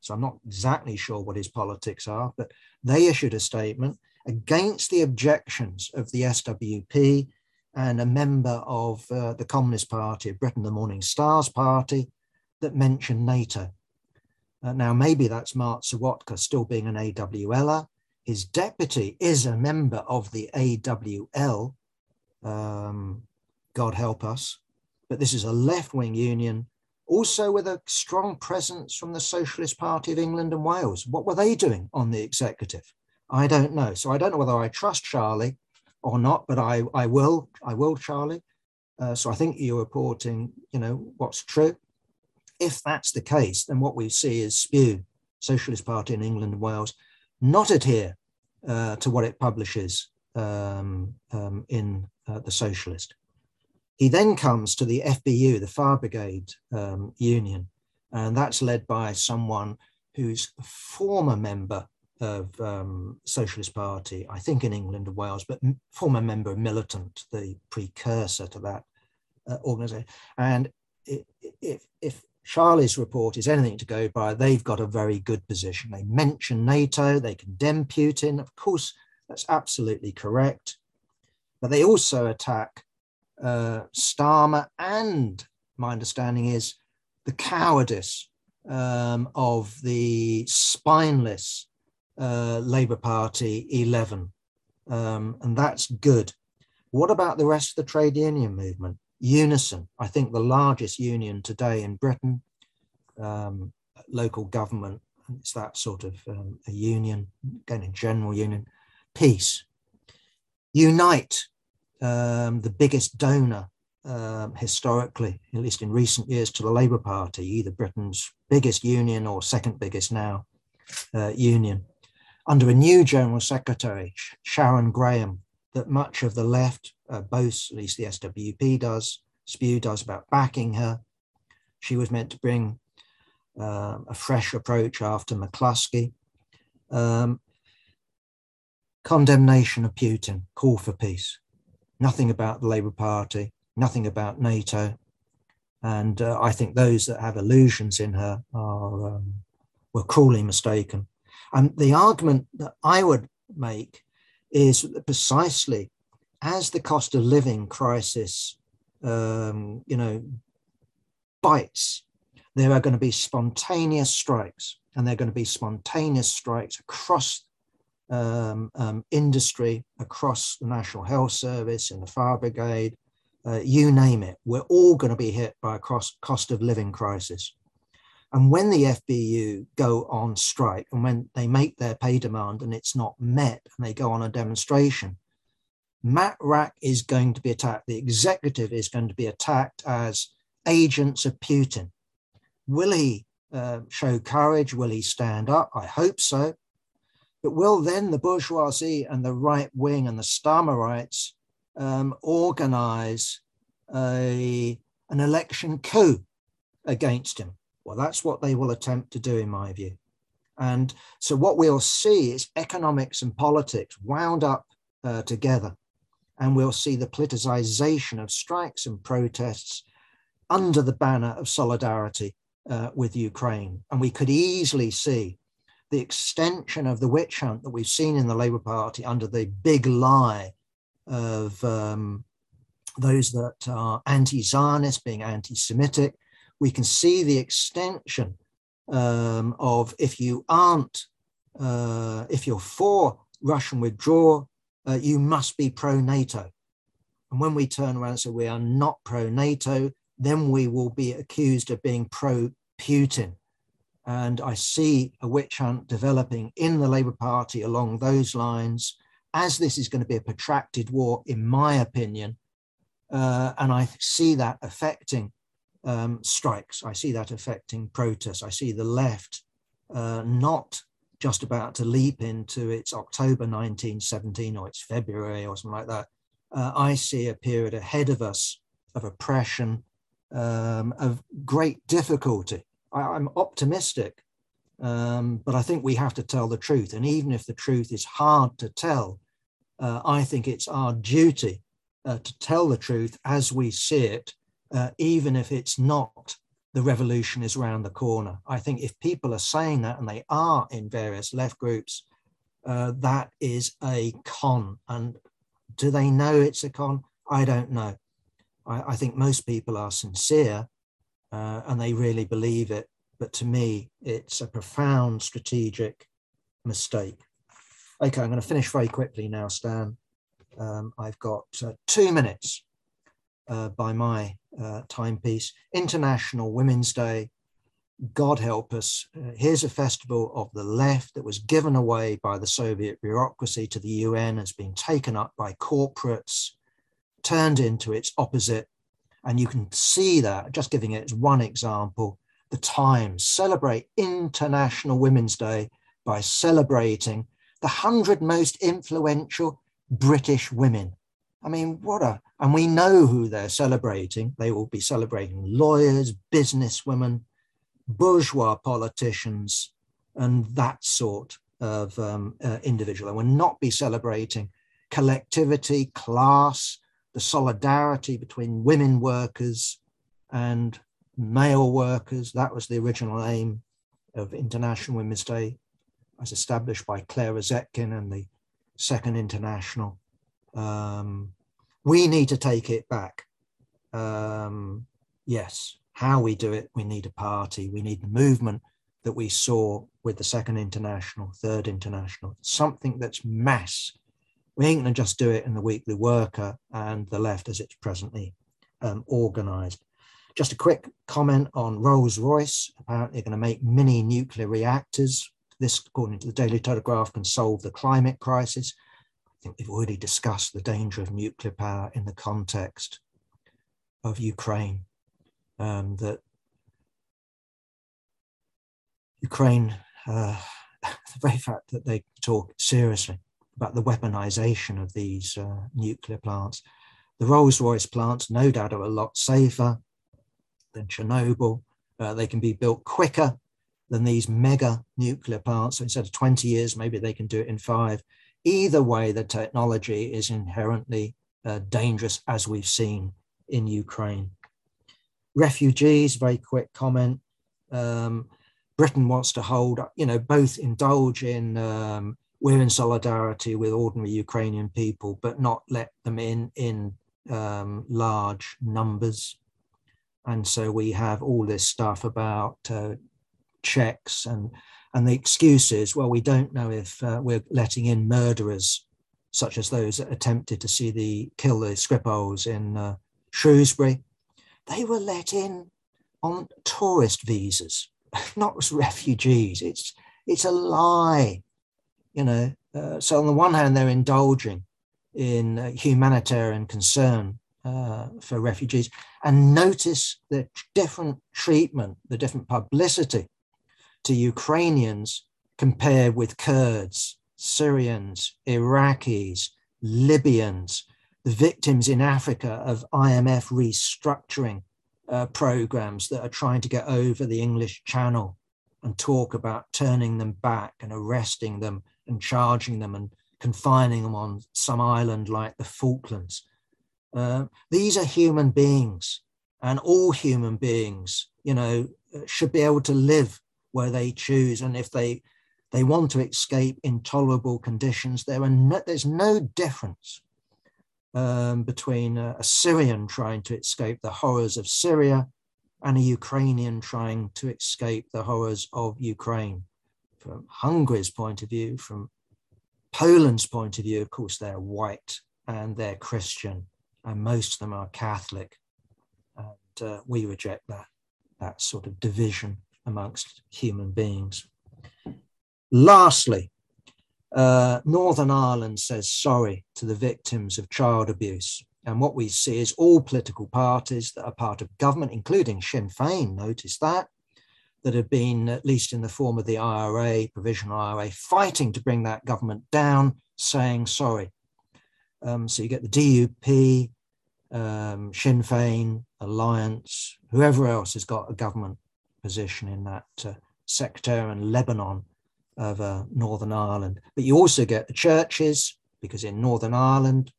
So I'm not exactly sure what his politics are, but they issued a statement against the objections of the SWP and a member of uh, the Communist Party of Britain, the Morning Stars Party, that mentioned NATO. Uh, now, maybe that's Mark Serwotka still being an AWLer. His deputy is a member of the AWL, um, God help us. But this is a left wing union, also with a strong presence from the Socialist Party of England and Wales. What were they doing on the executive? I don't know. So I don't know whether I trust Charlie or not, but I, I will, I will, Charlie. Uh, so I think you're reporting, you know, what's true. If that's the case, then what we see is SPEW, Socialist Party in England and Wales, not adhere uh, to what it publishes um, um, in uh, the Socialist. He then comes to the FBU, the Fire Brigade um, Union, and that's led by someone who's a former member of um, Socialist Party, I think in England and Wales, but former member of Militant, the precursor to that uh, organization. And if, if Charlie's report is anything to go by, they've got a very good position. They mention NATO, they condemn Putin. Of course, that's absolutely correct. But they also attack uh, Starmer, and my understanding is the cowardice um, of the spineless uh, Labour Party 11. Um, and that's good. What about the rest of the trade union movement? Unison, I think the largest union today in Britain, um, local government, it's that sort of um, a union, again, a general union. Peace. Unite, um, the biggest donor um, historically, at least in recent years, to the Labour Party, either Britain's biggest union or second biggest now uh, union under a new General Secretary, Sharon Graham, that much of the left uh, boasts, at least the SWP does, SPEW does, about backing her. She was meant to bring um, a fresh approach after McCluskey. Um, condemnation of Putin, call for peace. Nothing about the Labour Party, nothing about NATO. And uh, I think those that have illusions in her are um, were cruelly mistaken. And the argument that I would make is precisely as the cost of living crisis, um, you know, bites, there are going to be spontaneous strikes, and there are going to be spontaneous strikes across um, um, industry, across the National Health Service, in the fire brigade, uh, you name it. We're all going to be hit by a cost of living crisis. And when the FBU go on strike and when they make their pay demand and it's not met and they go on a demonstration, Matt Wrack is going to be attacked. The executive is going to be attacked as agents of Putin. Will he uh, show courage? Will he stand up? I hope so. But will then the bourgeoisie and the right wing and the Starmerites um, organize a, an election coup against him? Well, that's what they will attempt to do, in my view. And so, what we'll see is economics and politics wound up uh, together. And we'll see the politicization of strikes and protests under the banner of solidarity uh, with Ukraine. And we could easily see the extension of the witch hunt that we've seen in the Labour Party under the big lie of um, those that are anti Zionist being anti Semitic. We can see the extension um, of if you aren't, uh, if you're for Russian withdrawal, uh, you must be pro NATO. And when we turn around and say we are not pro NATO, then we will be accused of being pro Putin. And I see a witch hunt developing in the Labour Party along those lines, as this is going to be a protracted war, in my opinion. Uh, and I see that affecting um, strikes. I see that affecting protests. I see the left uh, not just about to leap into its October 1917 or its February or something like that. Uh, I see a period ahead of us of oppression, um, of great difficulty I, am optimistic, um, but I think we have to tell the truth. And even if the truth is hard to tell, uh, I think it's our duty uh, to tell the truth as we see it, uh, even if it's not the revolution is around the corner. I think if people are saying that, and they are in various left groups, uh, that is a con. And do they know it's a con? I don't know. I, I think most people are sincere uh, and they really believe it. But to me, it's a profound strategic mistake. Okay, I'm going to finish very quickly now, Stan. Um, I've got uh, two minutes uh, by my uh, timepiece. International Women's Day. God help us. Uh, here's a festival of the left that was given away by the Soviet bureaucracy to the UN, has been taken up by corporates, turned into its opposite and you can see that, just giving it as one example, the Times celebrate International Women's Day by celebrating the 100 most influential British women. I mean, what a, and we know who they're celebrating. They will be celebrating lawyers, businesswomen, bourgeois politicians, and that sort of um, uh, individual. And will not be celebrating collectivity, class, the solidarity between women workers and male workers. That was the original aim of International Women's Day, as established by Clara Zetkin and the Second International. Um, we need to take it back. Um, yes, how we do it, we need a party, we need the movement that we saw with the Second International, Third International, something that's mass we ain't going to just do it in the weekly worker and the left as it's presently um, organized. Just a quick comment on Rolls Royce. Apparently, going to make mini nuclear reactors. This, according to the Daily Telegraph, can solve the climate crisis. Think we've already discussed the danger of nuclear power in the context of Ukraine. Um, that Ukraine, uh, the very fact that they talk seriously about the weaponization of these uh, nuclear plants. The Rolls Royce plants, no doubt, are a lot safer than Chernobyl. Uh, they can be built quicker than these mega nuclear plants. So instead of 20 years, maybe they can do it in five. Either way, the technology is inherently uh, dangerous, as we've seen in Ukraine. Refugees, very quick comment. Um, Britain wants to hold, you know, both indulge in, um, we're in solidarity with ordinary Ukrainian people, but not let them in in um, large numbers. And so we have all this stuff about uh, checks and and the excuses well, we don't know if uh, we're letting in murderers, such as those that attempted to see the kill the Skripals in uh, Shrewsbury. They were let in on tourist visas, not as refugees. It's it's a lie, you know. Uh, so on the one hand, they're indulging in uh, humanitarian concern uh, for refugees, and notice the different treatment, the different publicity to Ukrainians compared with Kurds, Syrians, Iraqis, Libyans, the victims in Africa of IMF restructuring uh, programs that are trying to get over the English Channel and talk about turning them back and arresting them and charging them and confining them on some island like the Falklands. Uh, these are human beings, and all human beings, you know, should be able to live where they choose. And if they they want to escape intolerable conditions, there are no, there's no difference um, between a, a Syrian trying to escape the horrors of Syria and a Ukrainian trying to escape the horrors of Ukraine. From Hungary's point of view, from Poland's point of view, of course, they're white and they're Christian, and most of them are Catholic. And uh, we reject that, that sort of division amongst human beings. Lastly, uh, Northern Ireland says sorry to the victims of child abuse. And what we see is all political parties that are part of government, including Sinn Féin, notice that, that have been, at least in the form of the IRA, provisional IRA, fighting to bring that government down, saying sorry. Um, so you get the DUP, um, Sinn Féin, Alliance, whoever else has got a government position in that uh, sector and Lebanon of uh, Northern Ireland. But you also get the churches, because in Northern Ireland,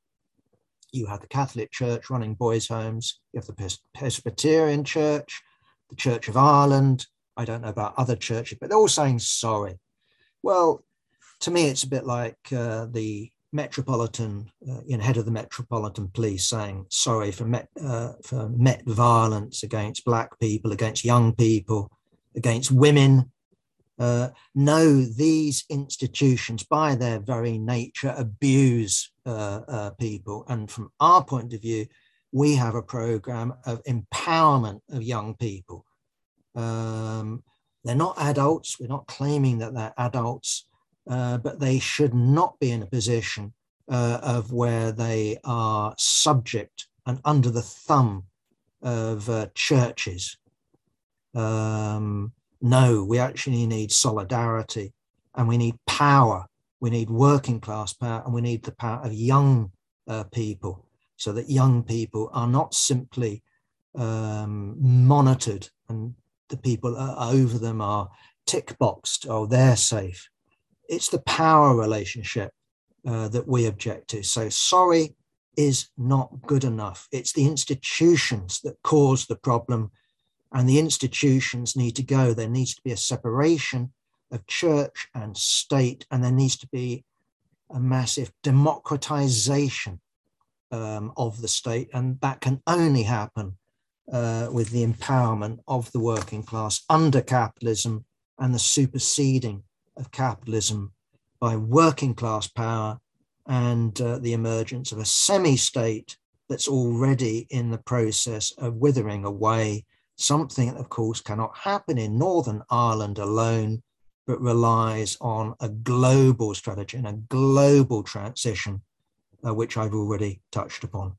you have the Catholic Church running boys' homes, you have the Presbyterian Church, the Church of Ireland. I don't know about other churches, but they're all saying sorry. Well, to me, it's a bit like uh, the metropolitan, uh, you know, head of the metropolitan police saying sorry for met, uh, for met violence against black people, against young people, against women. Uh, no, these institutions, by their very nature, abuse uh, uh, people. And from our point of view, we have a program of empowerment of young people. Um, they're not adults. We're not claiming that they're adults uh, but they should not be in a position uh, of where they are subject and under the thumb of uh, churches. Um, no, we actually need solidarity and we need power. We need working class power and we need the power of young uh, people so that young people are not simply um, monitored and the people over them are tick boxed, oh, they're safe it's the power relationship uh, that we object to. So sorry is not good enough. It's the institutions that cause the problem, and the institutions need to go. There needs to be a separation of church and state, and there needs to be a massive democratization um, of the state, and that can only happen uh, with the empowerment of the working class under capitalism and the superseding of capitalism by working class power and uh, the emergence of a semi state that's already in the process of withering away, something of course, cannot happen in Northern Ireland alone, but relies on a global strategy and a global transition, uh, which I've already touched upon.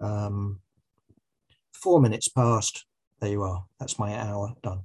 Um, four minutes past. There you are. That's my hour done.